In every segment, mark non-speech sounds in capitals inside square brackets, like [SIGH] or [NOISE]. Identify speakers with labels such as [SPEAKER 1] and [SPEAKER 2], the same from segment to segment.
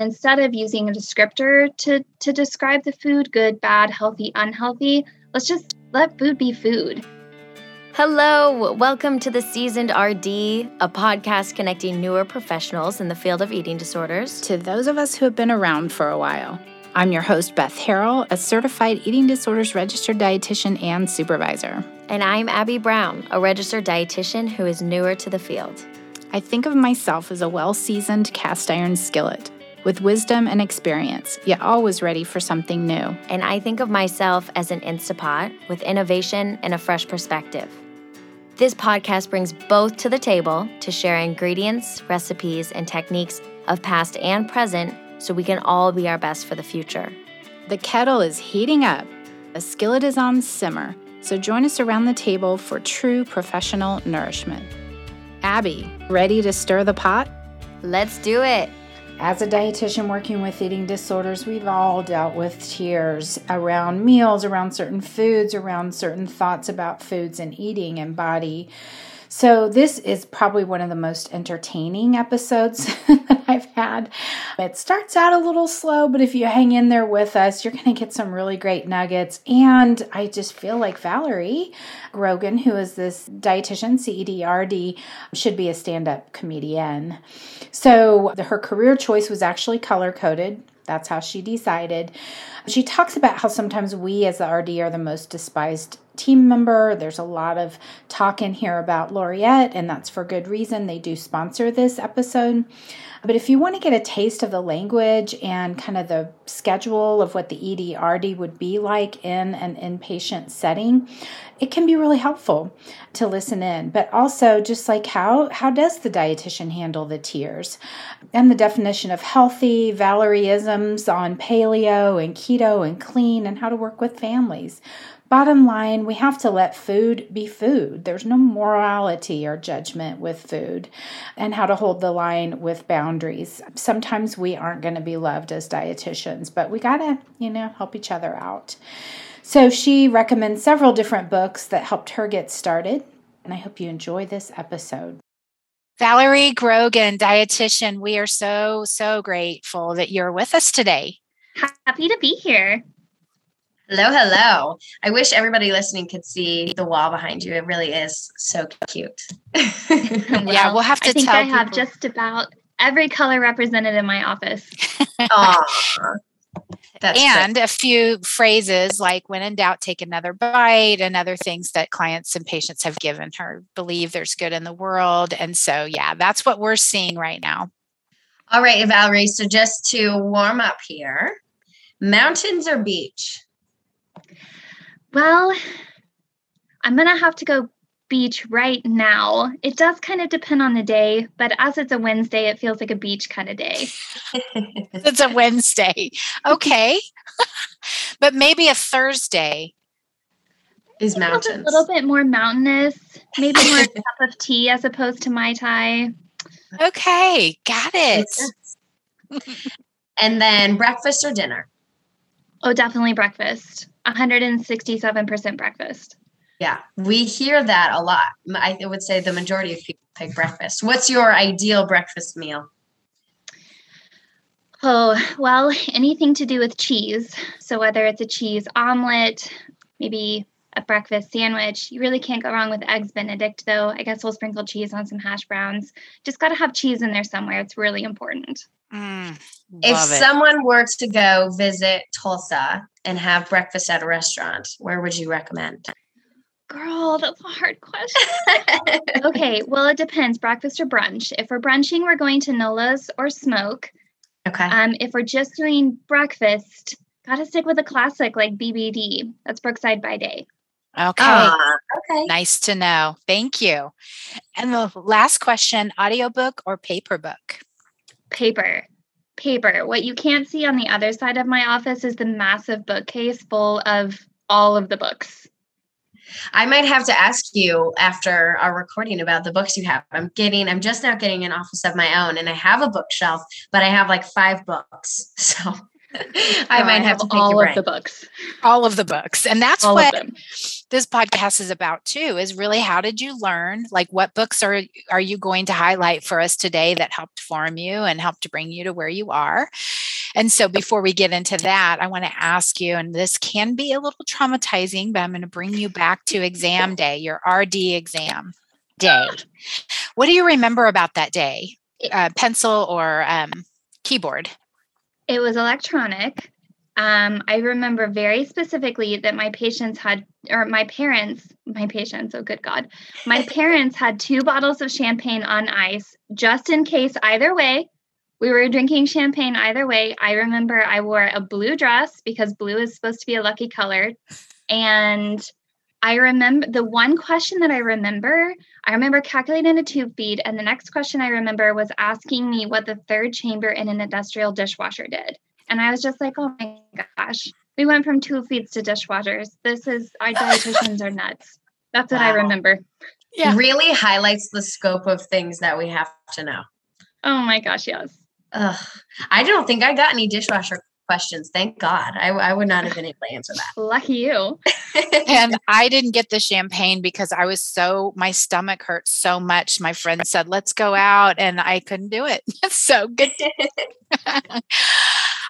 [SPEAKER 1] instead of using a descriptor to, to describe the food good, bad, healthy, unhealthy, let's just let food be food.
[SPEAKER 2] Hello, welcome to the Seasoned RD, a podcast connecting newer professionals in the field of eating disorders
[SPEAKER 3] to those of us who have been around for a while. I'm your host, Beth Harrell, a certified eating disorders registered dietitian and supervisor.
[SPEAKER 2] And I'm Abby Brown, a registered dietitian who is newer to the field.
[SPEAKER 3] I think of myself as a well seasoned cast iron skillet with wisdom and experience, yet always ready for something new.
[SPEAKER 2] And I think of myself as an Instapot with innovation and a fresh perspective. This podcast brings both to the table to share ingredients, recipes, and techniques of past and present so we can all be our best for the future.
[SPEAKER 3] The kettle is heating up, a skillet is on simmer, so join us around the table for true professional nourishment. Abby, ready to stir the pot?
[SPEAKER 2] Let's do it.
[SPEAKER 3] As a dietitian working with eating disorders, we've all dealt with tears around meals, around certain foods, around certain thoughts about foods and eating and body. So, this is probably one of the most entertaining episodes [LAUGHS] that I've had. It starts out a little slow, but if you hang in there with us, you're going to get some really great nuggets. And I just feel like Valerie Grogan, who is this dietitian, CEDRD, should be a stand up comedian. So, her career choice was actually color coded. That's how she decided. She talks about how sometimes we as the RD are the most despised team member. There's a lot of talk in here about Laureate, and that's for good reason. They do sponsor this episode. But if you want to get a taste of the language and kind of the schedule of what the EDRD would be like in an inpatient setting, it can be really helpful to listen in. But also just like how how does the dietitian handle the tears? And the definition of healthy, Valerieisms on paleo and keto and clean and how to work with families. Bottom line, we have to let food be food. There's no morality or judgment with food, and how to hold the line with boundaries. Sometimes we aren't going to be loved as dietitians, but we got to, you know, help each other out. So she recommends several different books that helped her get started, and I hope you enjoy this episode. Valerie Grogan, dietitian, we are so, so grateful that you're with us today.
[SPEAKER 1] Happy to be here.
[SPEAKER 4] Hello, hello. I wish everybody listening could see the wall behind you. It really is so cute.
[SPEAKER 1] well, [LAUGHS] yeah, we'll have to I think I have just about every color represented in my office. [LAUGHS]
[SPEAKER 3] and a few phrases like when in doubt take another bite and other things that clients and patients have given her believe there's good in the world and so yeah that's what we're seeing right now
[SPEAKER 4] all right valerie so just to warm up here mountains or beach
[SPEAKER 1] well, I'm going to have to go beach right now. It does kind of depend on the day, but as it's a Wednesday, it feels like a beach kind of day. [LAUGHS]
[SPEAKER 3] it's a Wednesday. Okay. [LAUGHS] but maybe a Thursday
[SPEAKER 4] is mountains.
[SPEAKER 1] A little bit more mountainous, maybe more cup of tea as opposed to Mai Tai.
[SPEAKER 3] Okay, got it.
[SPEAKER 4] and then breakfast or dinner?
[SPEAKER 1] Oh, definitely breakfast. 167% breakfast.
[SPEAKER 4] Yeah, we hear that a lot. I would say the majority of people pick breakfast. What's your ideal breakfast meal?
[SPEAKER 1] Oh, well, anything to do with cheese. So, whether it's a cheese omelet, maybe a breakfast sandwich, you really can't go wrong with eggs Benedict, though. I guess we'll sprinkle cheese on some hash browns. Just got to have cheese in there somewhere. It's really important.
[SPEAKER 4] Mm, if it. someone were to go visit Tulsa and have breakfast at a restaurant, where would you recommend?
[SPEAKER 1] Girl, that's a hard question. [LAUGHS] okay, well, it depends breakfast or brunch. If we're brunching, we're going to Nola's or Smoke.
[SPEAKER 4] Okay.
[SPEAKER 1] Um, if we're just doing breakfast, gotta stick with a classic like BBD. That's Brookside by Day.
[SPEAKER 3] Okay. Uh, okay. Nice to know. Thank you. And the last question audiobook or paper book?
[SPEAKER 1] Paper paper what you can't see on the other side of my office is the massive bookcase full of all of the books
[SPEAKER 4] I might have to ask you after our recording about the books you have. I'm getting, I'm just now getting an office of my own and I have a bookshelf, but I have like five books. [LAUGHS] So [LAUGHS] I might have to
[SPEAKER 1] all of the books.
[SPEAKER 3] All of the books. And that's all what this podcast is about too, is really how did you learn? Like what books are are you going to highlight for us today that helped form you and helped to bring you to where you are? And so before we get into that, I want to ask you, and this can be a little traumatizing, but I'm going to bring you back to exam day, your RD exam day. What do you remember about that day? Uh, pencil or um, keyboard?
[SPEAKER 1] It was electronic. Um, I remember very specifically that my patients had, or my parents, my patients, oh good God, my [LAUGHS] parents had two bottles of champagne on ice just in case either way. We were drinking champagne either way. I remember I wore a blue dress because blue is supposed to be a lucky color. And I remember the one question that I remember, I remember calculating a tube feed, and the next question I remember was asking me what the third chamber in an industrial dishwasher did. And I was just like, oh my gosh, we went from tube feeds to dishwashers. This is our [LAUGHS] dietitians are nuts. That's what wow. I remember.
[SPEAKER 4] Yeah. Really highlights the scope of things that we have to know.
[SPEAKER 1] Oh my gosh, yes.
[SPEAKER 4] Ugh. I don't think I got any dishwasher questions. Thank God. I, I would not have been able to answer that. [LAUGHS]
[SPEAKER 1] Lucky you. [LAUGHS]
[SPEAKER 3] and I didn't get the champagne because I was so, my stomach hurt so much. My friend said, let's go out, and I couldn't do it. [LAUGHS] so good.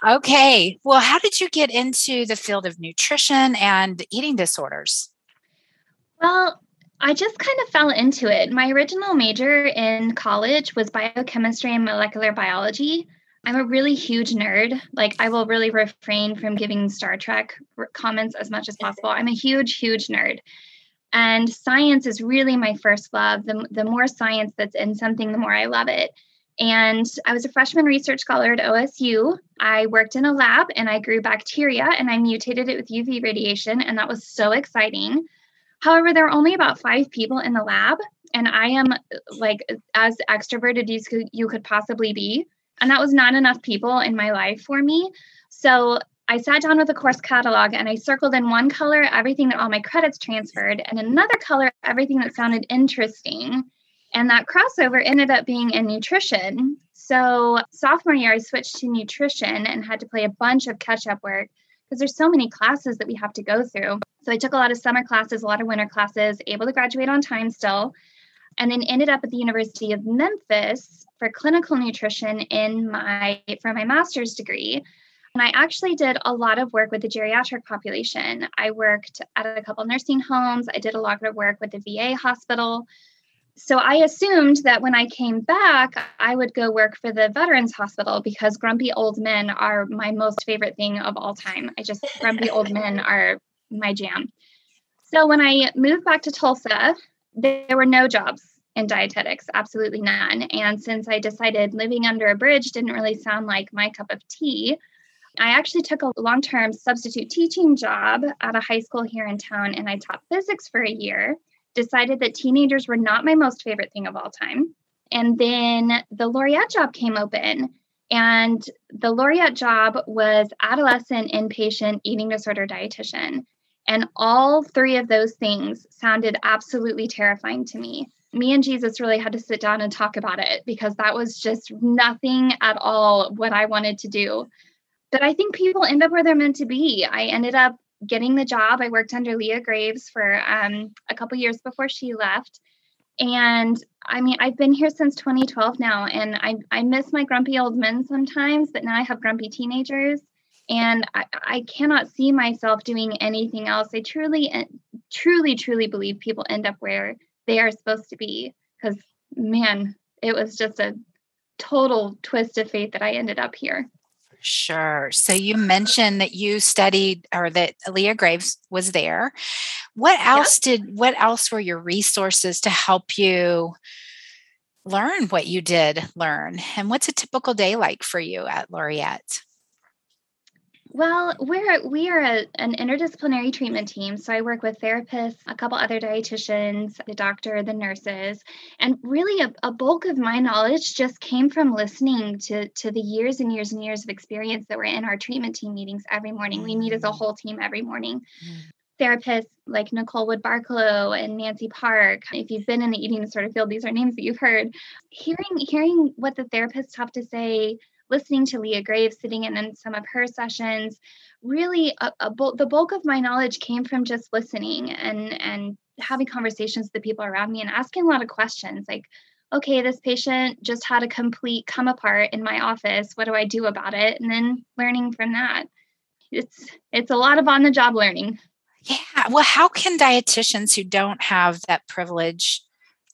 [SPEAKER 3] okay. Well, how did you get into the field of nutrition and eating disorders?
[SPEAKER 1] Well, I just kind of fell into it. My original major in college was biochemistry and molecular biology. I'm a really huge nerd. Like, I will really refrain from giving Star Trek comments as much as possible. I'm a huge, huge nerd. And science is really my first love. The, the more science that's in something, the more I love it. And I was a freshman research scholar at OSU. I worked in a lab and I grew bacteria and I mutated it with UV radiation. And that was so exciting. However, there were only about five people in the lab, and I am like as extroverted as you could possibly be. And that was not enough people in my life for me. So I sat down with a course catalog and I circled in one color everything that all my credits transferred, and another color everything that sounded interesting. And that crossover ended up being in nutrition. So, sophomore year, I switched to nutrition and had to play a bunch of catch up work because there's so many classes that we have to go through. So, I took a lot of summer classes, a lot of winter classes, able to graduate on time still, and then ended up at the University of Memphis for clinical nutrition in my for my master's degree. And I actually did a lot of work with the geriatric population. I worked at a couple nursing homes. I did a lot of work with the VA hospital. So I assumed that when I came back, I would go work for the Veterans Hospital because grumpy old men are my most favorite thing of all time. I just, grumpy old men [LAUGHS] are my jam. So when I moved back to Tulsa, there were no jobs in dietetics, absolutely none. And since I decided living under a bridge didn't really sound like my cup of tea, I actually took a long term substitute teaching job at a high school here in town and I taught physics for a year. Decided that teenagers were not my most favorite thing of all time. And then the Laureate job came open. And the Laureate job was adolescent inpatient eating disorder dietitian. And all three of those things sounded absolutely terrifying to me me and Jesus really had to sit down and talk about it because that was just nothing at all what I wanted to do. But I think people end up where they're meant to be. I ended up getting the job. I worked under Leah Graves for um, a couple years before she left. And I mean, I've been here since 2012 now, and I, I miss my grumpy old men sometimes, but now I have grumpy teenagers. And I, I cannot see myself doing anything else. I truly, eh, truly, truly believe people end up where they are supposed to be because man it was just a total twist of fate that i ended up here
[SPEAKER 3] Sure. So you mentioned that you studied or that Leah Graves was there. What else yeah. did what else were your resources to help you learn what you did learn? And what's a typical day like for you at Laureate?
[SPEAKER 1] Well, we're we are a, an interdisciplinary treatment team. So I work with therapists, a couple other dietitians, the doctor, the nurses, and really a, a, bulk of my knowledge just came from listening to to the years and years and years of experience that were in our treatment team meetings every morning. We meet as a mm. whole team every morning. Mm. Therapists like Nicole Wood Barcalow and Nancy Park. If you've been in the eating disorder field, these are names that you've heard. Hearing hearing what the therapists have to say listening to Leah Graves, sitting in in some of her sessions. Really, uh, uh, a, a the bulk of my knowledge came from just listening and and having conversations with the people around me and asking a lot of questions like okay, this patient just had a complete come apart in my office. What do I do about it? And then learning from that. It's it's a lot of on the job learning.
[SPEAKER 3] Yeah. Well, how can dietitians who don't have that privilege,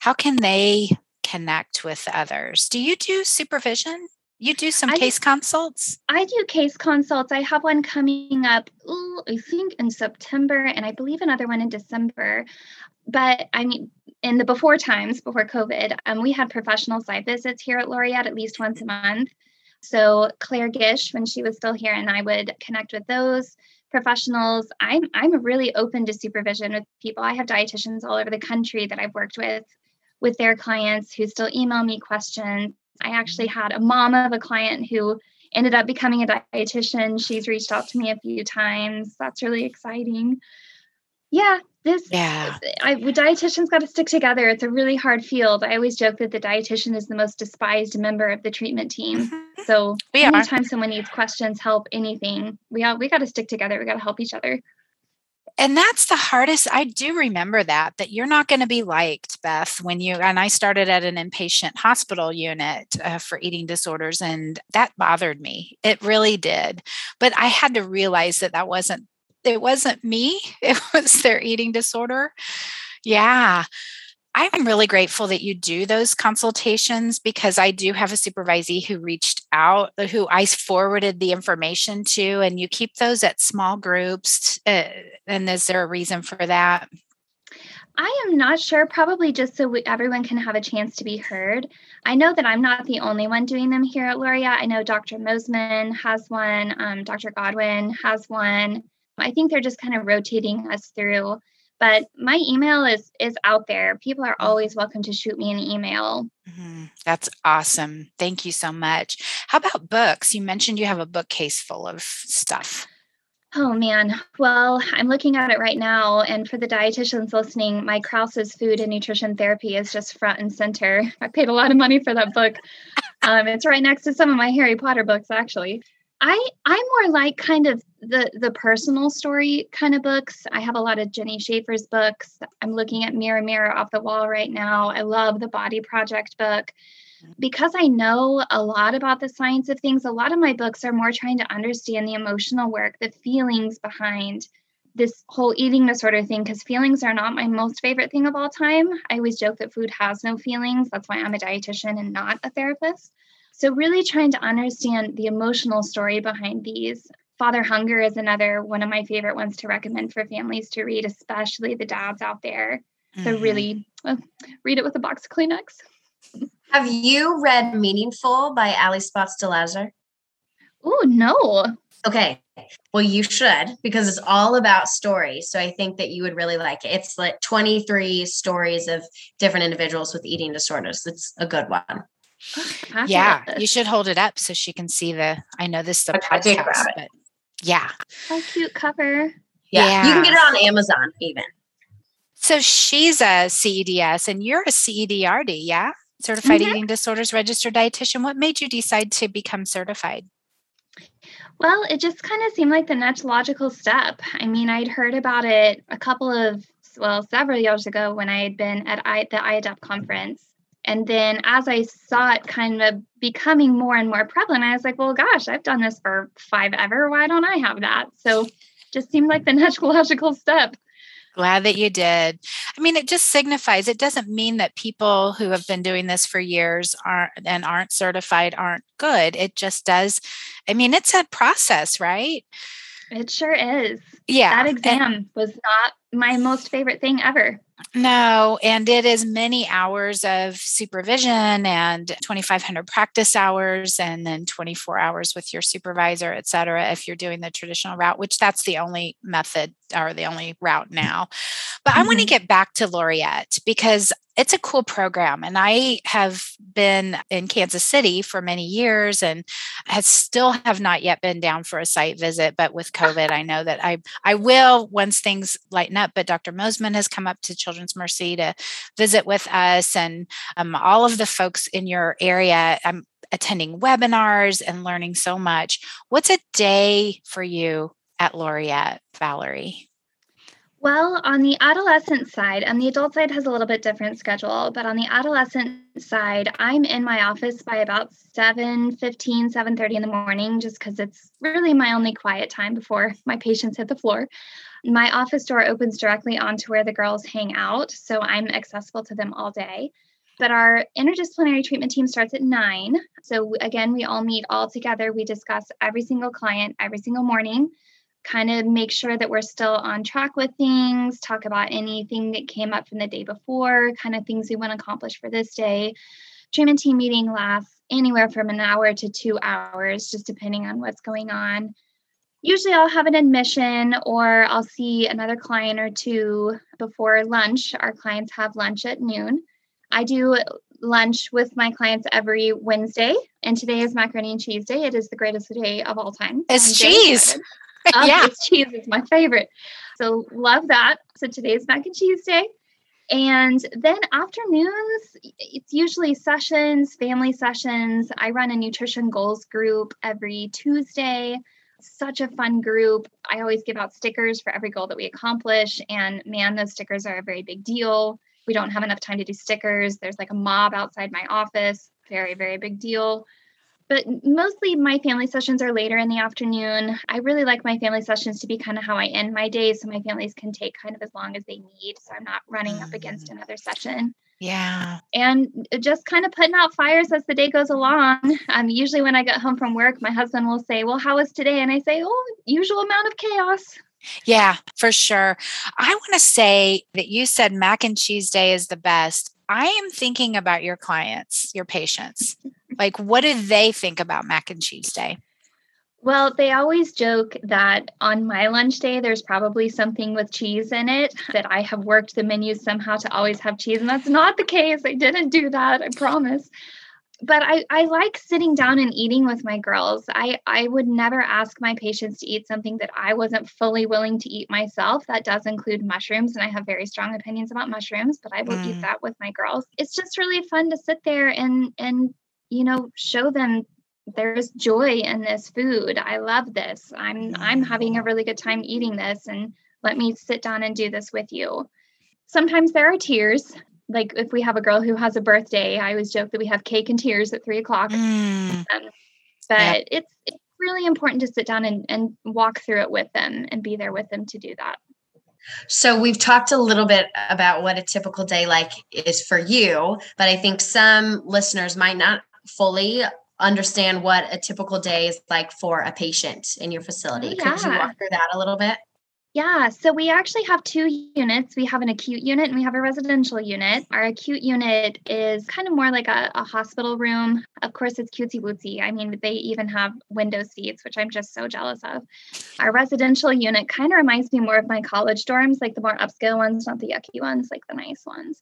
[SPEAKER 3] how can they connect with others? Do you do supervision? You do some I case consults?
[SPEAKER 1] I do case consults. I have one coming up, ooh, I think in September, and I believe another one in December. But I mean, in the before times, before COVID, um, we had professional site visits here at Laureate at least once a month. So Claire Gish, when she was still here, and I would connect with those professionals. I'm I'm really open to supervision with people. I have dietitians all over the country that I've worked with with their clients who still email me questions. I actually had a mom of a client who ended up becoming a dietitian. She's reached out to me a few times. That's really exciting. Yeah, this yeah I, dietitians got to stick together it's a really hard field i always joke that the dietitian is the most despised member of the treatment team mm-hmm. so we anytime are. someone needs questions help anything we all we got to stick together we got to help each other
[SPEAKER 3] and that's the hardest i do remember that that you're not going to be liked beth when you and i started at an inpatient hospital unit uh, for eating disorders and that bothered me it really did but i had to realize that that wasn't it wasn't me, [LAUGHS] it was their eating disorder. Yeah. I'm really grateful that you do those consultations because I do have a supervisee who reached out, who I forwarded the information to, and you keep those at small groups. Uh, and is there a reason for that?
[SPEAKER 1] I am not sure, probably just so we, everyone can have a chance to be heard. I know that I'm not the only one doing them here at Laureate. I know Dr. Mosman has one, um, Dr. Godwin has one. I think they're just kind of rotating us through. But my email is is out there. People are mm-hmm. always welcome to shoot me an email.
[SPEAKER 3] Mm-hmm. That's awesome. Thank you so much. How about books? You mentioned you have a bookcase full of stuff.
[SPEAKER 1] Oh man. Well, I'm looking at it right now. And for the dietitians listening, my Krause's Food and Nutrition Therapy is just front and center. [LAUGHS] I paid a lot of money for that book. Um, it's right next to some of my Harry Potter books, actually. I I'm more like kind of the the personal story kind of books. I have a lot of Jenni Schaefer's books. I'm looking at Mirror Mirror off the wall right now. I love the Body Project book. Because I know a lot about the science of things, a lot of my books are more trying to understand the emotional work, the feelings behind this whole eating disorder thing because feelings are not my most favorite thing of all time. I always joke that food has no feelings. That's why I'm a dietitian and not a therapist. So, really trying to understand the emotional story behind these. Father Hunger is another one of my favorite ones to recommend for families to read, especially the dads out there. So, mm-hmm. really well, read it with a box of Kleenex.
[SPEAKER 4] Have you read Meaningful by Ali Spotts de
[SPEAKER 1] Oh, no.
[SPEAKER 4] Okay. Well, you should because it's all about stories. So I think that you would really like it. It's like 23 stories of different individuals with eating disorders. It's a good one. [GASPS]
[SPEAKER 3] yeah, you should hold it up so she can see the. I know this is a okay, podcast, but yeah.
[SPEAKER 1] How cute cover.
[SPEAKER 4] Yeah. yeah. You can get it on Amazon even.
[SPEAKER 3] So she's a CEDS and you're a CEDRD, yeah? Certified mm-hmm. Eating Disorders Registered Dietitian. What made you decide to become certified?
[SPEAKER 1] Well, it just kind of seemed like the next logical step. I mean, I'd heard about it a couple of, well, several years ago when I had been at I, the IAEDP conference. And then as I saw it kind of becoming more and more prevalent, I was like, well, gosh, I've done this for five ever. Why don't I have that? So just seemed like the [LAUGHS] next logical step.
[SPEAKER 3] Glad that you did. I mean, it just signifies it doesn't mean that people who have been doing this for years aren't and aren't certified aren't good. It just does. I mean, it's a process, right?
[SPEAKER 1] It sure is.
[SPEAKER 3] Yeah.
[SPEAKER 1] That exam and, was not my most favorite thing ever.
[SPEAKER 3] No, and it is many hours of supervision and 2,500 practice hours, and then 24 hours with your supervisor, et cetera, if you're doing the traditional route, which that's the only method or the only route now. But mm-hmm. I want to get back to Laureate because it's a cool program and i have been in kansas city for many years and I still have not yet been down for a site visit but with covid i know that i i will once things lighten up but dr mosman has come up to children's mercy to visit with us and um, all of the folks in your area um, attending webinars and learning so much. What's a day for you at Laureate, Valerie?
[SPEAKER 1] Well, on the adolescent side, and the adult side has a little bit different schedule, but on the adolescent side, I'm in my office by about 7 15, 7 30 in the morning, just because it's really my only quiet time before my patients hit the floor. My office door opens directly onto where the girls hang out, so I'm accessible to them all day. But our interdisciplinary treatment team starts at nine. So, again, we all meet all together. We discuss every single client every single morning kind of make sure that we're still on track with things, talk about anything that came up from the day before, kind of things we want to accomplish for this day. Treatment team meeting lasts anywhere from an hour to two hours, just depending on what's going on. Usually, I'll have an admission or I'll see another client or two before lunch. Our clients have lunch at noon. I do lunch with my clients every Wednesday, and today is macaroni and cheese day. It is the greatest day of all time.
[SPEAKER 3] It's cheese.
[SPEAKER 1] Um, [LAUGHS] yeah. It's cheese is my favorite. So love that. So today's mac and cheese day. And then afternoons, it's usually sessions, family sessions. I run a nutrition goals group every Tuesday. Such a fun group. I always give out stickers for every goal that we accomplish. And man, those stickers are a very big deal. We don't have enough time to do stickers. There's like a mob outside my office. Very, very big deal but mostly my family sessions are later in the afternoon. I really like my family sessions to be kind of how I end my day so my families can take kind of as long as they need so I'm not running up against mm. another session.
[SPEAKER 3] Yeah.
[SPEAKER 1] And just kind of putting out fires as the day goes along. Um, usually when I get home from work, my husband will say, Well, how was today? And I say, Oh, usual amount of chaos.
[SPEAKER 3] Yeah, for sure. I want to say that you said mac and cheese day is the best. I am thinking about your clients, your patients. [LAUGHS] like, what do they think about mac and cheese day?
[SPEAKER 1] Well, they always joke that on my lunch day, there's probably something with cheese in it, that I have worked the menu somehow to always have cheese. And that's not the case. I didn't do that, I promise but I, I like sitting down and eating with my girls. I, I would never ask my patients to eat something that I wasn't fully willing to eat myself. That does include mushrooms, and I have very strong opinions about mushrooms, but I will mm. eat that with my girls. It's just really fun to sit there and and you know show them there's joy in this food. I love this. I'm I'm having a really good time eating this, and let me sit down and do this with you. Sometimes there are tears like if we have a girl who has a birthday, I always joke that we have cake and tears at three o'clock. Mm. Um, but yeah. it's it's really important to sit down and, and walk through it with them and be there with them to do that.
[SPEAKER 4] So we've talked a little bit about what a typical day like is for you, but I think some listeners might not fully understand what a typical day is like for a patient in your facility. Oh, yeah. Could you walk through that a little bit?
[SPEAKER 1] Yeah, so we actually have two units. We have an acute unit and we have a residential unit. Our acute unit is kind of more like a, a hospital room. Of course, it's cutesy wootsy. I mean, they even have window seats, which I'm just so jealous of. Our residential unit kind of reminds me more of my college dorms, like the more upscale ones, not the yucky ones, like the nice ones.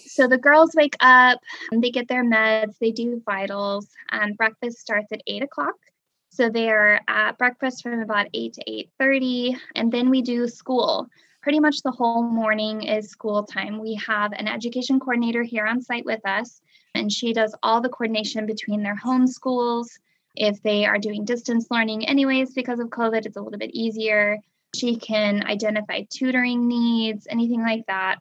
[SPEAKER 1] So the girls wake up, they get their meds, they do vitals, and breakfast starts at eight o'clock. So they're at breakfast from about 8 to 8:30 and then we do school. Pretty much the whole morning is school time. We have an education coordinator here on site with us and she does all the coordination between their home schools. If they are doing distance learning anyways because of COVID, it's a little bit easier. She can identify tutoring needs, anything like that.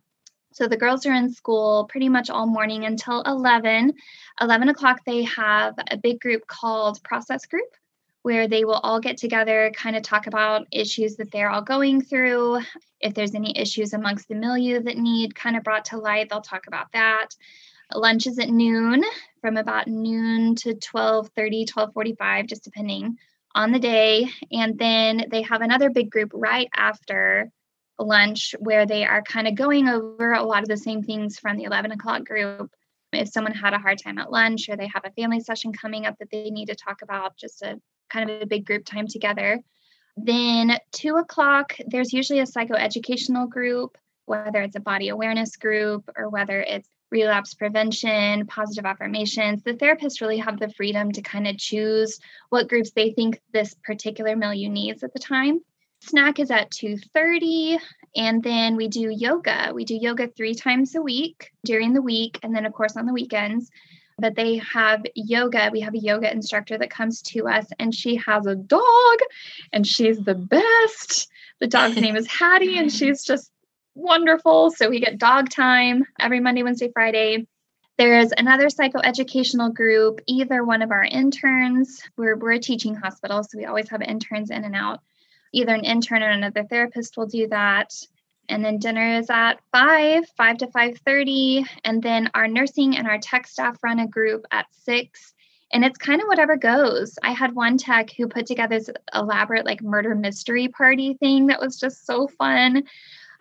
[SPEAKER 1] So the girls are in school pretty much all morning until 11. 11 o'clock, they have a big group called Process Group where they will all get together, kind of talk about issues that they're all going through. If there's any issues amongst the milieu that need kind of brought to light, they'll talk about that. Lunch is at noon, from about noon to 12:30, 12:45, just depending on the day. And then they have another big group right after lunch where they are kind of going over a lot of the same things from the 11 o'clock group. If someone had a hard time at lunch or they have a family session coming up that they need to talk about, just to kind of a big group time together. Then, two o'clock, there's usually a psychoeducational group, whether it's a body awareness group or whether it's relapse prevention, positive affirmations. The therapists really have the freedom to kind of choose what groups they think this particular milieu needs at the time. Snack is at 2:30 and then we do yoga. We do yoga 3 times a week during the week and then of course on the weekends. But they have yoga. We have a yoga instructor that comes to us, and she has a dog, and she's the best. The dog's name is Hattie, and [LAUGHS] she's just wonderful. So we get dog time every Monday, Wednesday, Friday. There's another psychoeducational group, either one of our interns. We're, we're a teaching hospital, so we always have interns in and out. Either an intern or another therapist will do that and then dinner is at 5 5 to 5.30 and then our nursing and our tech staff run a group at 6 and it's kind of whatever goes. I had one tech who put together this elaborate like murder mystery party thing that was just so fun.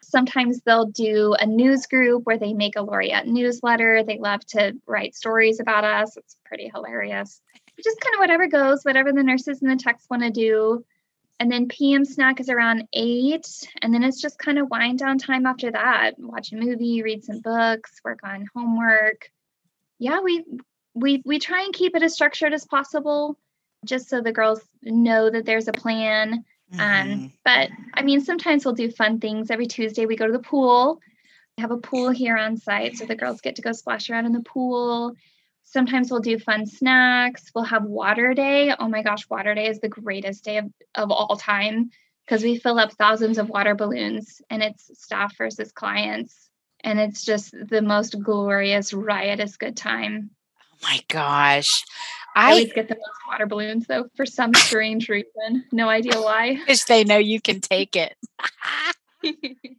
[SPEAKER 1] Sometimes they'll do a news group where they make a laureate newsletter. They love to write stories about us. It's pretty hilarious. Just kind of whatever goes whatever the nurses and the techs want to do and then PM snack is around eight. And then it's just kind of wind down time after that. Watch a movie, read some books, work on homework. Yeah, we we we try and keep it as structured as possible, just so the girls know that there's a plan. Um, mm-hmm. Um, but I mean, sometimes we'll do fun things. Every Tuesday we go to the pool. We have a pool here on site, so the girls get to go splash around in the pool. Sometimes we'll do fun snacks. We'll have water day. Oh my gosh, water day is the greatest day of, of all time because we fill up thousands of water balloons and it's staff versus clients. And it's just the most glorious, riotous good time.
[SPEAKER 3] Oh my gosh.
[SPEAKER 1] I, I always get the most water balloons though for some strange reason. No idea why.
[SPEAKER 3] Because they know you can take it. [LAUGHS]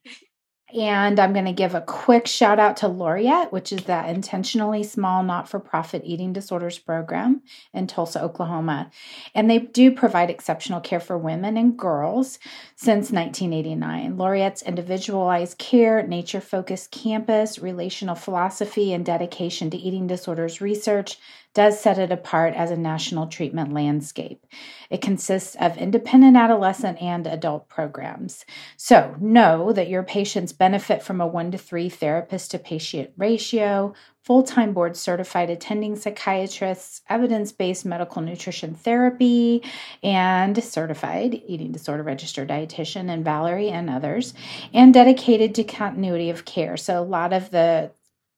[SPEAKER 5] And I'm going to give a quick shout out to Laureate, which is that intentionally small not for profit eating disorders program in Tulsa, Oklahoma. And they do provide exceptional care for women and girls since 1989. Laureate's individualized care, nature focused campus, relational philosophy, and dedication to eating disorders research does set it apart as a national treatment landscape. It consists of independent adolescent and adult programs. So, know that your patients benefit from a one to three therapist to patient ratio, full time board certified attending psychiatrists, evidence based medical nutrition therapy, and certified eating disorder registered dietitian, and Valerie and others, and dedicated to continuity of care. So, a lot of the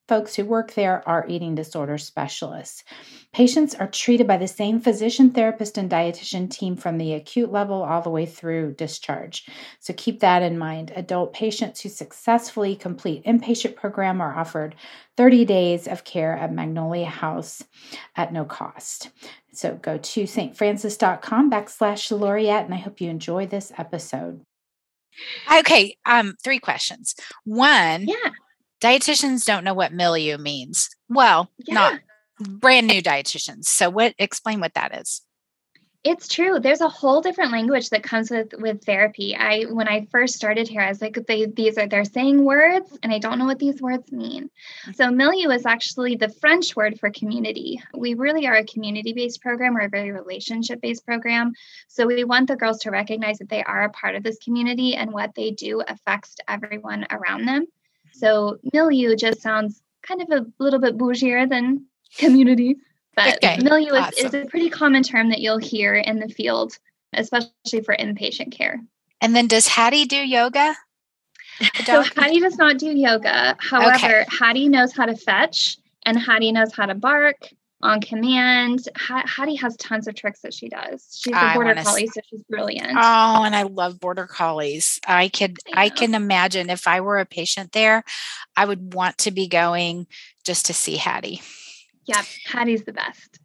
[SPEAKER 5] folks who work there are eating disorder specialists. Patients are treated by the same physician, therapist, and dietitian team from the acute level all the way through discharge. So keep that in mind. Adult patients who successfully complete inpatient program are offered 30 days of care at Magnolia House at no cost. So go to saintfrancis.com backslash laureate, and I hope you enjoy this episode.
[SPEAKER 3] Okay, um, three questions. One,
[SPEAKER 1] yeah
[SPEAKER 3] dietitians don't know what milieu means. Well, yeah. not brand new dietitians. So what explain what that is?
[SPEAKER 1] It's true. There's a whole different language that comes with with therapy. I when I first started here, I was like, they, these are they're saying words, and I don't know what these words mean. Mm-hmm. So milieu is actually the French word for community. We really are a community based program. We're a very relationship based program. So we want the girls to recognize that they are a part of this community and what they do affects everyone around them. So milieu just sounds kind of a little bit bougier than community, but okay. milieu awesome. is, is a pretty common term that you'll hear in the field, especially for inpatient care.
[SPEAKER 3] And then does Hattie do yoga?
[SPEAKER 1] So Hattie does not do yoga. However, okay. Hattie knows how to fetch and Hattie knows how to bark on command. Hattie has tons of tricks that she does. She's a border collie, so she's brilliant.
[SPEAKER 3] Oh, and I love border collies. I could, I, I can imagine if I were a patient there, I would want to be going just to see Hattie.
[SPEAKER 1] Yeah, Hattie's the best.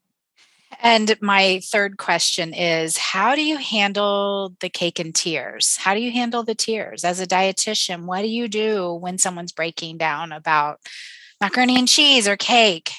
[SPEAKER 3] And my third question is how do you handle the cake and tears? How do you handle the tears as a dietitian? What do you do when someone's breaking down about macaroni and cheese or cake?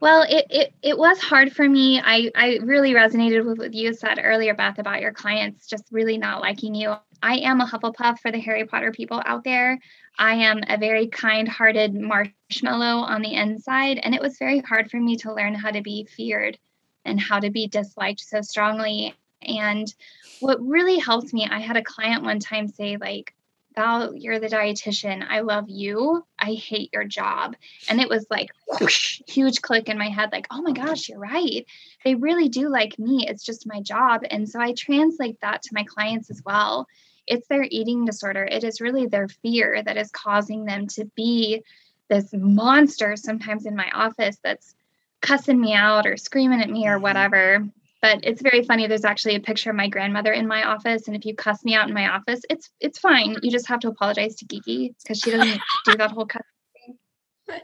[SPEAKER 1] Well, it, it, it was hard for me. I, I really resonated with what you said earlier, Beth, about your clients just really not liking you. I am a Hufflepuff for the Harry Potter people out there. I am a very kind hearted marshmallow on the inside. And it was very hard for me to learn how to be feared and how to be disliked so strongly. And what really helped me, I had a client one time say, like, Val, you're the dietitian. I love you. I hate your job. And it was like whoosh, huge click in my head, like, oh my gosh, you're right. They really do like me. It's just my job. And so I translate that to my clients as well. It's their eating disorder. It is really their fear that is causing them to be this monster sometimes in my office that's cussing me out or screaming at me or mm-hmm. whatever. But it's very funny. There's actually a picture of my grandmother in my office, and if you cuss me out in my office, it's it's fine. You just have to apologize to Kiki because she doesn't [LAUGHS] do that whole cuss thing.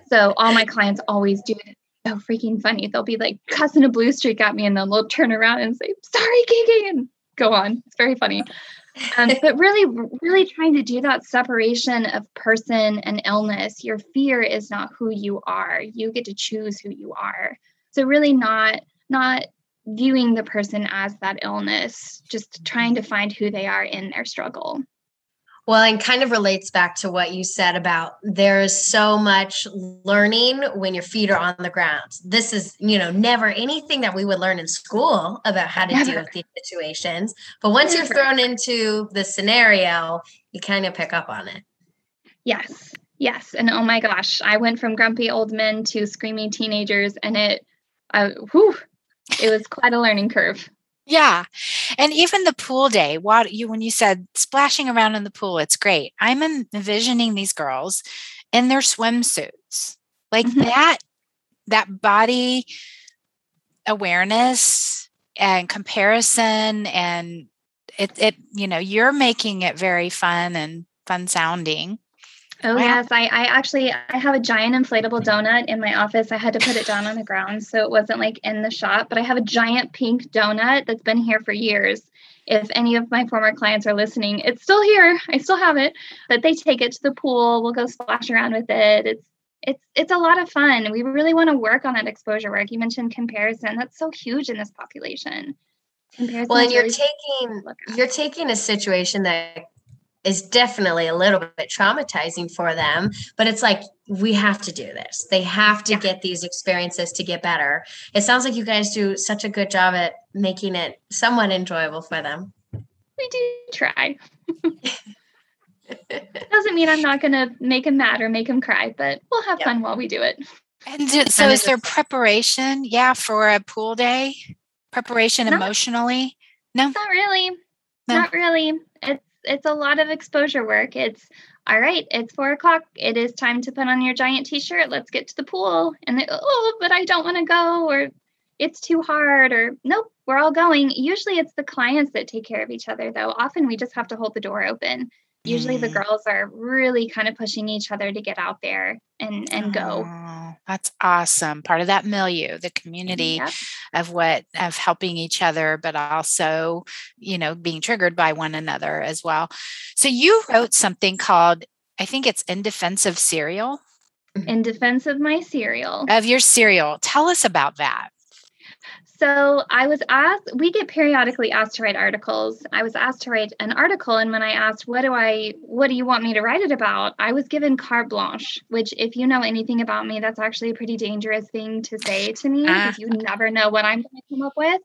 [SPEAKER 1] So all my clients always do it. so freaking funny. They'll be like cussing a blue streak at me, and then they'll turn around and say, "Sorry, Kiki," and go on. It's very funny. Um, [LAUGHS] but really, really trying to do that separation of person and illness. Your fear is not who you are. You get to choose who you are. So really, not not viewing the person as that illness, just trying to find who they are in their struggle.
[SPEAKER 4] Well, and kind of relates back to what you said about there's so much learning when your feet are on the ground. This is, you know, never anything that we would learn in school about how to never. deal with these situations. But once never. you're thrown into the scenario, you kind of pick up on it.
[SPEAKER 1] Yes. Yes. And oh my gosh, I went from grumpy old men to screaming teenagers and it, uh, whew, it was quite a learning curve.
[SPEAKER 3] Yeah. And even the pool day, what you when you said splashing around in the pool, it's great. I'm envisioning these girls in their swimsuits. Like mm-hmm. that that body awareness and comparison and it it you know, you're making it very fun and fun sounding.
[SPEAKER 1] Oh wow. yes, I, I actually I have a giant inflatable donut in my office. I had to put it down on the ground so it wasn't like in the shop, but I have a giant pink donut that's been here for years. If any of my former clients are listening, it's still here. I still have it, but they take it to the pool. We'll go splash around with it. It's it's it's a lot of fun. We really want to work on that exposure work. You mentioned comparison. That's so huge in this population.
[SPEAKER 4] Comparison well, and you're really taking you're taking a situation that is definitely a little bit traumatizing for them but it's like we have to do this. They have to yeah. get these experiences to get better. It sounds like you guys do such a good job at making it somewhat enjoyable for them.
[SPEAKER 1] We do try. [LAUGHS] Doesn't mean i'm not going to make them mad or make them cry but we'll have yep. fun while we do it.
[SPEAKER 3] And so is there preparation yeah for a pool day? Preparation not, emotionally? No?
[SPEAKER 1] Not really. No. not really it's a lot of exposure work. It's all right, it's four o'clock. It is time to put on your giant t-shirt. Let's get to the pool. And they, oh, but I don't want to go, or it's too hard, or nope, we're all going. Usually it's the clients that take care of each other, though. Often we just have to hold the door open usually the mm. girls are really kind of pushing each other to get out there and and go.
[SPEAKER 3] Oh, that's awesome. Part of that milieu the community yep. of what of helping each other but also you know being triggered by one another as well. So you wrote something called i think it's in defense of cereal
[SPEAKER 1] in defense of my cereal
[SPEAKER 3] of your cereal tell us about that
[SPEAKER 1] so I was asked, we get periodically asked to write articles. I was asked to write an article, and when I asked, what do I, what do you want me to write it about? I was given carte blanche, which, if you know anything about me, that's actually a pretty dangerous thing to say to me because you ah. never know what I'm going to come up with.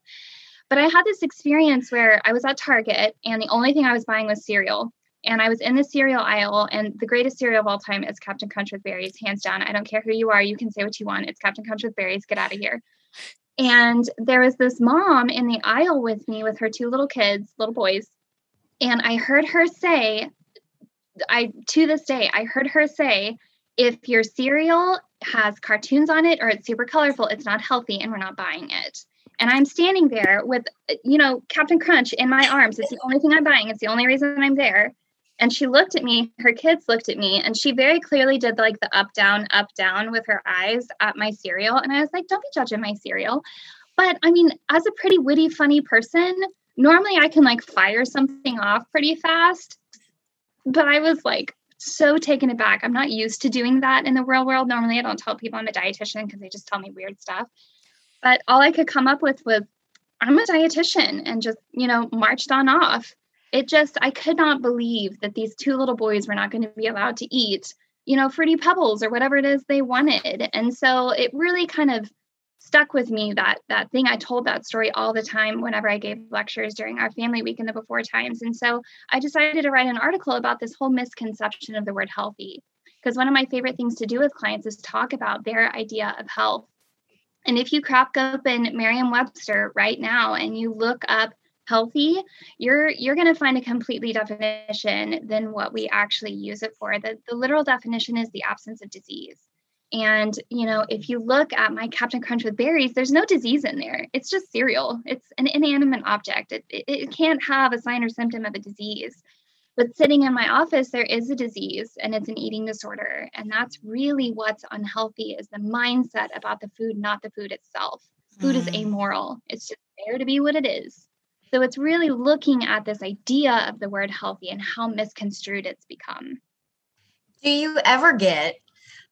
[SPEAKER 1] But I had this experience where I was at Target, and the only thing I was buying was cereal. And I was in the cereal aisle, and the greatest cereal of all time is Cap'n Crunch with berries, hands down. I don't care who you are, you can say what you want. It's Cap'n Crunch with berries. Get out of here. And there was this mom in the aisle with me with her two little kids, little boys. And I heard her say, I to this day, I heard her say, if your cereal has cartoons on it or it's super colorful, it's not healthy and we're not buying it. And I'm standing there with, you know, Cap'n Crunch in my arms. It's the only thing I'm buying. It's the only reason I'm there. And she looked at me, her kids looked at me, and she very clearly did like the up, down, up, down with her eyes at my cereal. And I was like, don't be judging my cereal. But I mean, as a pretty witty, funny person, normally I can like fire something off pretty fast. But I was like so taken aback. I'm not used to doing that in the real world. Normally, I don't tell people I'm a dietitian because they just tell me weird stuff. But all I could come up with was, I'm a dietitian and just, you know, marched on off it just i could not believe that these two little boys were not going to be allowed to eat you know fruity pebbles or whatever it is they wanted. And so it really kind of stuck with me that that thing. I told that story all the time whenever i gave lectures during our family week in the before times. And so i decided to write an article about this whole misconception of the word healthy because one of my favorite things to do with clients is talk about their idea of health. And if you crack open merriam-webster right now and you look up healthy, you're you're going to find a completely definition than what we actually use it for. The, the literal definition is the absence of disease. And, you know, if you look at my Cap'n Crunch with berries, there's no disease in there. It's just cereal. It's an inanimate object. It, it, it can't have a sign or symptom of a disease. But sitting in my office, there is a disease and it's an eating disorder. And that's really what's unhealthy is the mindset about the food, not the food itself. Food mm. is amoral. It's just there to be what it is. So it's really looking at this idea of the word healthy and how misconstrued it's become.
[SPEAKER 4] Do you ever get,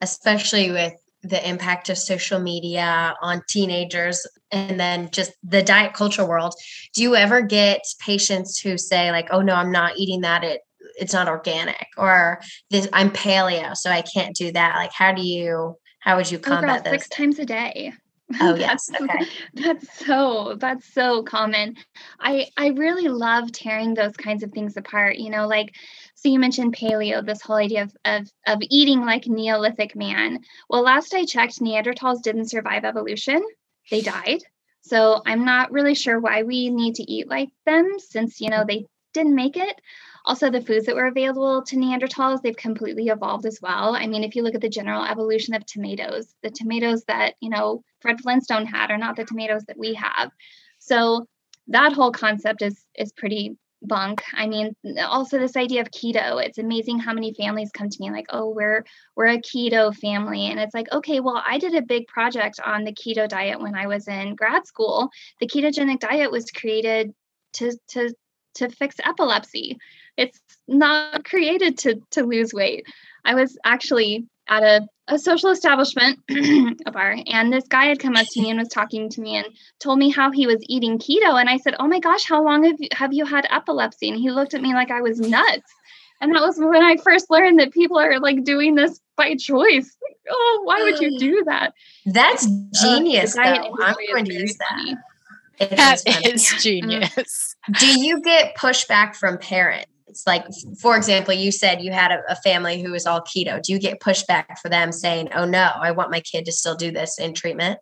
[SPEAKER 4] especially with the impact of social media on teenagers and then just the diet culture world, do you ever get patients who say like, "Oh no, I'm not eating that. It it's not organic," or this, "I'm paleo, so I can't do that." Like, how do you how would you combat oh, girl,
[SPEAKER 1] this? Six times a day. [LAUGHS]
[SPEAKER 4] Oh [LAUGHS] yes. okay.
[SPEAKER 1] That's so that's so common. I I really love tearing those kinds of things apart. You know, like so you mentioned paleo, this whole idea of of, of eating like Neolithic man. Well, last I checked, Neanderthals didn't survive evolution. They died. So I'm not really sure why we need to eat like them since, you know, they didn't make it. Also, the foods that were available to Neanderthals, they've completely evolved as well. I mean, if you look at the general evolution of tomatoes, the tomatoes that, you know, Fred Flintstone had are not the tomatoes that we have. So that whole concept is is pretty bunk. I mean, also this idea of keto. It's amazing how many families come to me like, "Oh, we're we're a keto family." And it's like, "Okay, well, I did a big project on the keto diet when I was in grad school. The ketogenic diet was created to to to fix epilepsy it's not created to to lose weight. I was actually at a, a social establishment, [CLEARS THROAT] a bar, and this guy had come up to me and was talking to me and told me how he was eating keto. And I said, Oh my gosh, how long have you, have you had epilepsy? And he looked at me like I was nuts. And that was when I first learned that people are like doing this by choice. Like, oh, why would you do that?
[SPEAKER 4] That's genius. Uh, I'm going to use that.
[SPEAKER 3] That is [LAUGHS] genius.
[SPEAKER 4] Do you get pushback from parents? Like for example you said you had a, a, family who was all keto. Do you get pushback for them saying oh no i want my kid to still do this in treatment?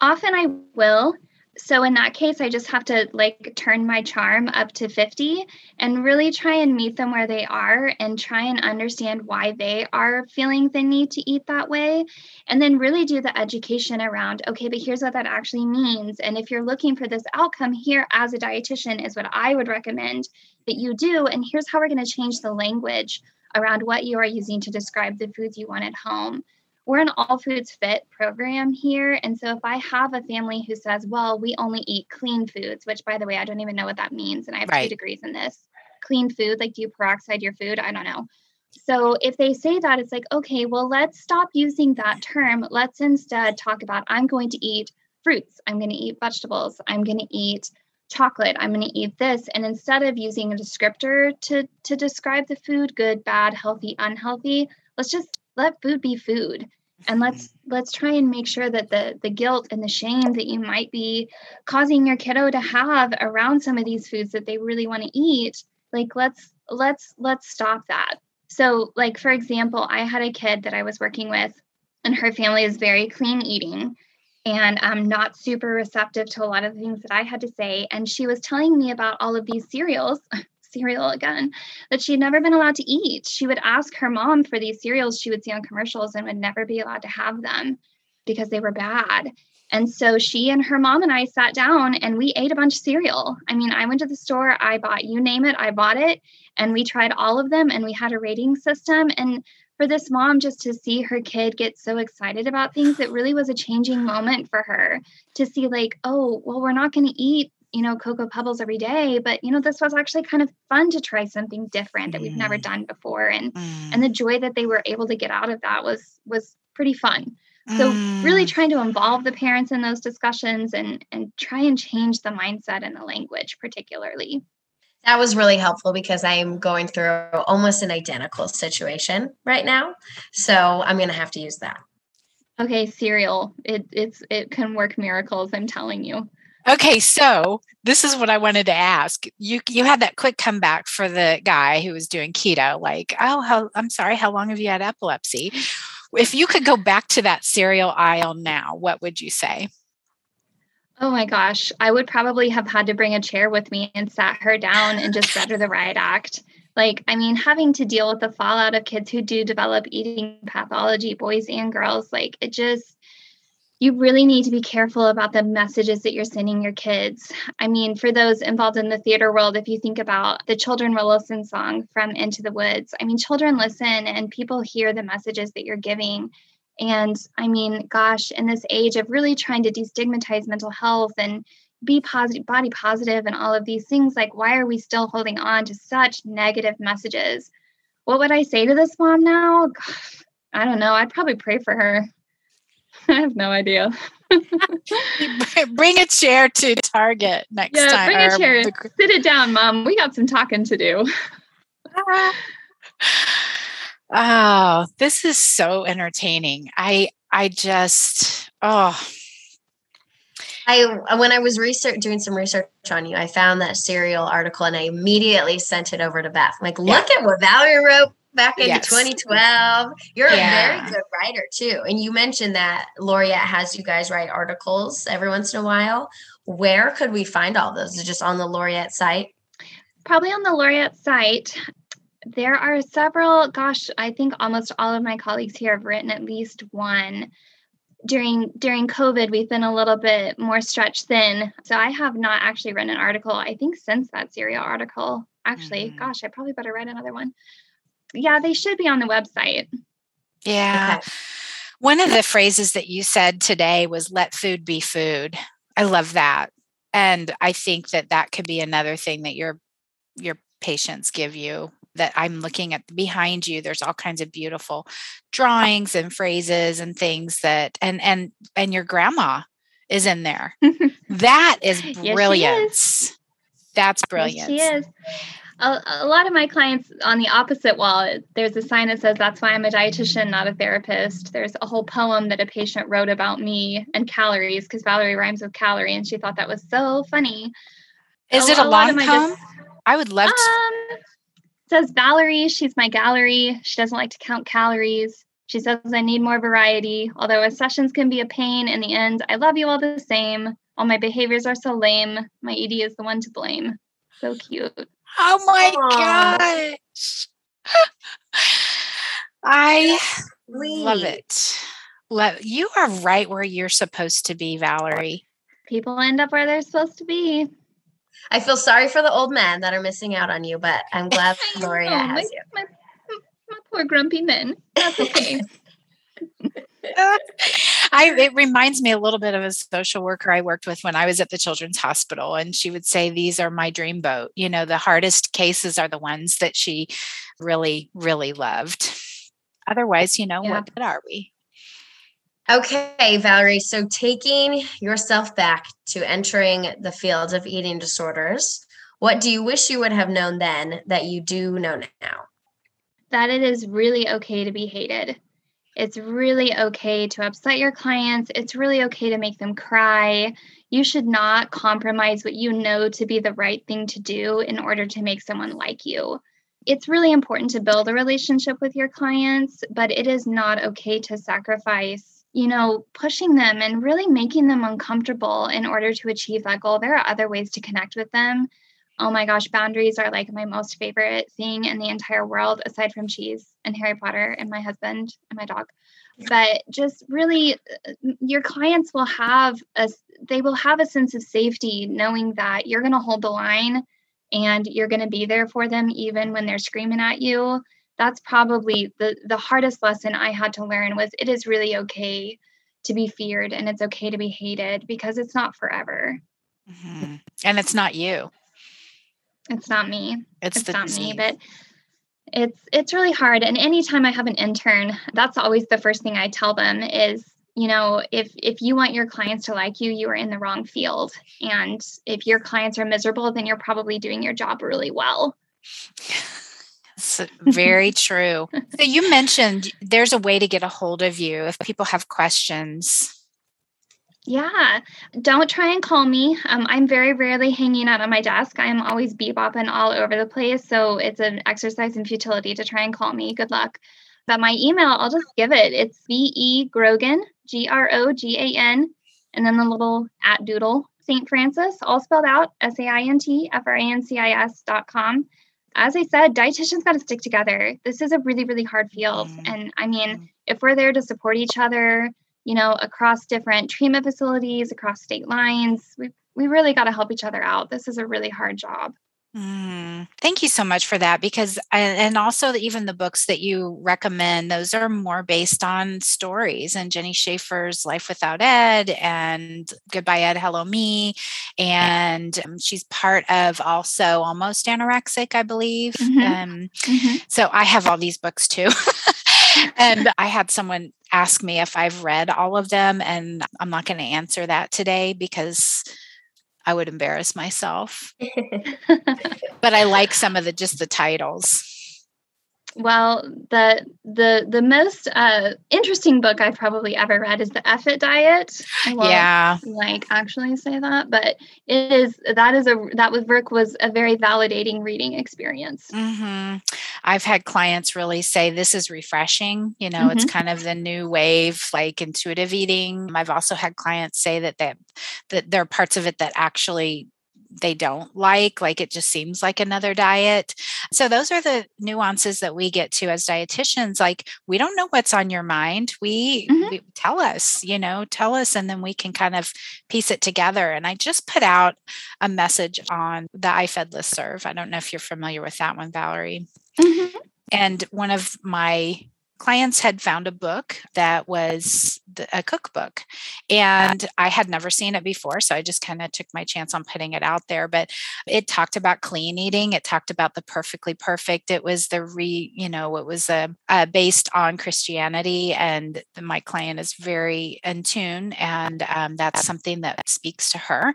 [SPEAKER 1] Often i will so in that case i just have to like turn my charm up to 50 and really try and meet them where they are and try and understand why they are feeling the need to eat that way. And then really do the education around okay but here's what that actually means. And if you're looking for this outcome here as a dietitian is what i would recommend that you do. And here's how we're going to change the language around what you are using to describe the foods you want at home we're an all foods fit program here. And so if I have a family who says, well, we only eat clean foods, which by the way, I don't even know what that means. And I have right. two degrees in this clean food, like do you peroxide your food? I don't know. So if they say that, it's like, okay, well, let's stop using that term. Let's instead talk about I'm going to eat fruits, I'm going to eat vegetables, I'm going to eat chocolate, I'm going to eat this. And instead of using a descriptor to, to describe the food, good, bad, healthy, unhealthy, let's just let food be food and let's let's try and make sure that the the guilt and the shame that you might be causing your kiddo to have around some of these foods that they really want to eat like let's let's let's stop that so like for example i had a kid that i was working with and her family is very clean eating and I'm um, not super receptive to a lot of the things that I had to say. And she was telling me about all of these cereals [LAUGHS] cereal again that she had never been allowed to eat. She would ask her mom for these cereals she would see on commercials and would never be allowed to have them because they were bad. And so she and her mom and I sat down and we ate a bunch of cereal. I mean, I went to the store, I bought you name it, I bought it, and we tried all of them and we had a rating system. And for this mom just to see her kid get so excited about things, it really was a changing moment for her to see, like, oh, well, we're not going to eat you know, Cocoa Pebbles every day, but you know, this was actually kind of fun to try something different that we've never mm. done before. And mm. and the joy that they were able to get out of that was was pretty fun. So mm. really trying to involve the parents in those discussions and and try and change the mindset and the language particularly.
[SPEAKER 4] That was really helpful because I'm going through almost an identical situation right now. So I'm going to have to use that.
[SPEAKER 1] Okay, cereal. It it's it can work miracles, I'm telling you.
[SPEAKER 3] Okay, so this is what I wanted to ask. You you had that quick comeback for the guy who was doing keto, like, oh, how, I'm sorry, how long have you had epilepsy? If you could go back to that cereal aisle now, what would you say?
[SPEAKER 1] Oh my gosh, I would probably have had to bring a chair with me and sat her down and just read her the riot act. Like, I mean, having to deal with the fallout of kids who do develop eating pathology, boys and girls, like it just, you really need to be careful about the messages that you're sending your kids. I mean, for those involved in the theater world, if you think about the Children Will Listen song from Into the Woods, I mean, children listen and people hear the messages that you're giving. And I mean, gosh, in this age of really trying to destigmatize mental health and be positive, body positive, and all of these things, like, why are we still holding on to such negative messages? What would I say to this mom now? [SIGHS] I don't know. I'd probably pray for her. [LAUGHS] I have no idea. [LAUGHS]
[SPEAKER 3] bring a chair to Target next
[SPEAKER 1] yeah,
[SPEAKER 3] time.
[SPEAKER 1] Bring a chair. The... Sit it down, Mom. We got some talking to do. [LAUGHS]
[SPEAKER 3] oh, this is so entertaining. I I just oh
[SPEAKER 4] I when I was research doing some research on you, I found that cereal article and I immediately sent it over to Beth. I'm like, look yeah. at what Valerie wrote back in yes. 2012. You're yeah. a very good writer too. And you mentioned that Laureate has you guys write articles every once in a while. Where could we find all those? Is just on the Laureate site?
[SPEAKER 1] Probably on the Laureate site. There are several, gosh, I think almost all of my colleagues here have written at least one during during covid we've been a little bit more stretched thin so i have not actually written an article i think since that cereal article actually mm-hmm. gosh i probably better write another one yeah they should be on the website
[SPEAKER 3] yeah okay. one of the phrases that you said today was let food be food i love that and i think that that could be another thing that your your patients give you that I'm looking at behind you, there's all kinds of beautiful drawings and phrases and things that and and and your grandma is in there. [LAUGHS] that is brilliance. Yes, That's brilliant.
[SPEAKER 1] Yes, she is. A, a, lot of my clients on the opposite wall, there's a sign that says, That's why I'm a dietitian, not a therapist. There's a whole poem that a patient wrote about me and calories because Valerie rhymes with calorie, and she thought that was so funny.
[SPEAKER 3] Is a, it a, a long poem? Just, I would love to.
[SPEAKER 1] Um, says Valerie, she's my gallery. She doesn't like to count calories. She says I need more variety. Although as sessions can be a pain in the end, I love you all the same. All my behaviors are so lame. My ED is the one to blame. So cute.
[SPEAKER 3] Oh my Aww. gosh. [SIGHS] I love it. Love you are right where you're supposed to be, Valerie.
[SPEAKER 1] People end up where they're supposed to be.
[SPEAKER 4] I feel sorry for the old men that are missing out on you, but I'm [LAUGHS] glad Laureate has my, you.
[SPEAKER 1] My, my poor grumpy men. That's okay. [LAUGHS] [LAUGHS]
[SPEAKER 3] I it reminds me a little bit of a social worker I worked with when I was at the Children's Hospital, and she would say, "These are my dream boat." You know, the hardest cases are the ones that she really, really loved. Otherwise, you know, yeah. what good are we?
[SPEAKER 4] Okay, Valerie. So, taking yourself back to entering the field of eating disorders, what do you wish you would have known then that you do know now?
[SPEAKER 1] That it is really okay to be hated. It's really okay to upset your clients. It's really okay to make them cry. You should not compromise what you know to be the right thing to do in order to make someone like you. It's really important to build a relationship with your clients, but it is not okay to sacrifice you know, pushing them and really making them uncomfortable in order to achieve that goal. There are other ways to connect with them. Oh my gosh, boundaries are like my most favorite thing in the entire world, aside from cheese and Harry Potter and my husband and my dog. But just really, uh, your clients will have a they will have a sense of safety knowing that you're going to hold the line and you're going to be there for them even when they're screaming at you that's probably the the hardest lesson I had to learn was it is really okay to be feared and it's okay to be hated because it's not forever.
[SPEAKER 3] Mm-hmm. And it's not you.
[SPEAKER 1] It's not me.
[SPEAKER 3] It's,
[SPEAKER 1] it's
[SPEAKER 3] not
[SPEAKER 1] disease. me, but it's it's really hard and anytime I have an intern, that's always the first thing I tell them is you know if if you want your clients to like you you are in the wrong field and if your clients are miserable then you're probably doing your job really well
[SPEAKER 3] That's very true. [LAUGHS] So you mentioned there's a way to get a hold of you if people have questions.
[SPEAKER 1] Yeah, don't try and call me. Um, I'm very rarely hanging out on my desk. I'm always bebopping all over the place. So it's an exercise in futility to try and call me. Good luck. But my email, I'll just give it. It's V E Grogan, G R O G A N, and then the little at doodle, St. Francis, all spelled out, S A I N T F R A N C I S dot com. as I said, dietitians got to stick together. This is a really, really hard field. Mm-hmm. And I mean, mm-hmm. if we're there to support each other, you know, across different treatment facilities, across state lines, we we really got to help each other out. This is a really hard job.
[SPEAKER 3] Mm, thank you so much for that because and also even the books that you recommend those are more based on stories and Jenni Schaefer's Life Without Ed and Goodbye Ed Hello Me and um, she's part of also Almost Anorexic I believe mm-hmm. Um, mm-hmm. so I have all these books too [LAUGHS] and I had someone ask me if I've read all of them and I'm not going to answer that today because I would embarrass myself. [LAUGHS] but I like some of the just the titles.
[SPEAKER 1] Well, the the the most uh, interesting book I've probably ever read is the F It Diet.
[SPEAKER 3] yeah,
[SPEAKER 1] like actually say that, but it is that is a that was work was a very validating reading experience.
[SPEAKER 3] Mm-hmm. I've had clients really say this is refreshing. You know, mm-hmm. it's kind of the new wave, like intuitive eating. I've also had clients say that that that there are parts of it that actually they don't like like it just seems like another diet. So those are the nuances that we get to as dietitians like we don't know what's on your mind. We, mm-hmm. we, tell us you know tell us and then we can kind of piece it together. And i just put out a message on the IFEDD list serve i don't know if you're familiar with that one valerie. Mm-hmm. and one of my clients had found a book that was a cookbook and i had never seen it before so i just kind of took my chance on putting it out there but it talked about clean eating it talked about the perfectly perfect it was the re you know it was a, uh, based on christianity and my client is very in tune and um, that's something that speaks to her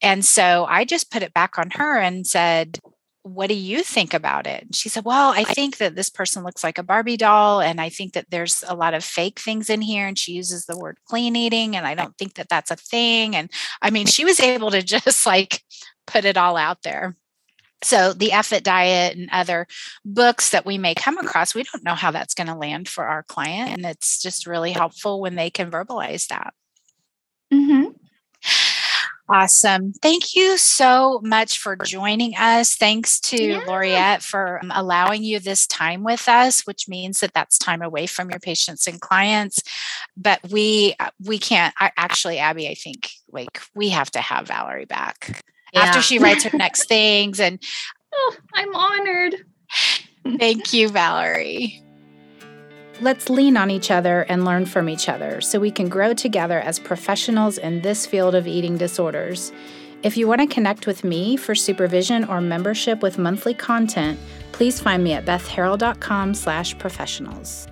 [SPEAKER 3] and so i just put it back on her and said what do you think about it? And she said, Well, I think that this person looks like a Barbie doll. And I think that there's a lot of fake things in here. And she uses the word clean eating. And I don't think that that's a thing. And I mean, she was able to [LAUGHS] just like put it all out there. So, the F It Diet and other books that we may come across, we don't know how that's going to land for our client. And it's just really helpful when they can verbalize that. Mm-hmm. Awesome. Thank you so much for joining us. Thanks to yeah. Laureate for um, allowing you this time with us, which means that that's time away from your patients and clients. But we uh, we can't I, actually Abby, I think like we have to have Valerie back yeah. after she [LAUGHS] writes her next things and
[SPEAKER 1] oh, I'm honored.
[SPEAKER 3] Thank you, Valerie.
[SPEAKER 5] Let's lean on each other and learn from each other so we can grow together as professionals in this field of eating disorders. If you want to connect with me for supervision or membership with monthly content, please find me at bethharrell.com slash professionals.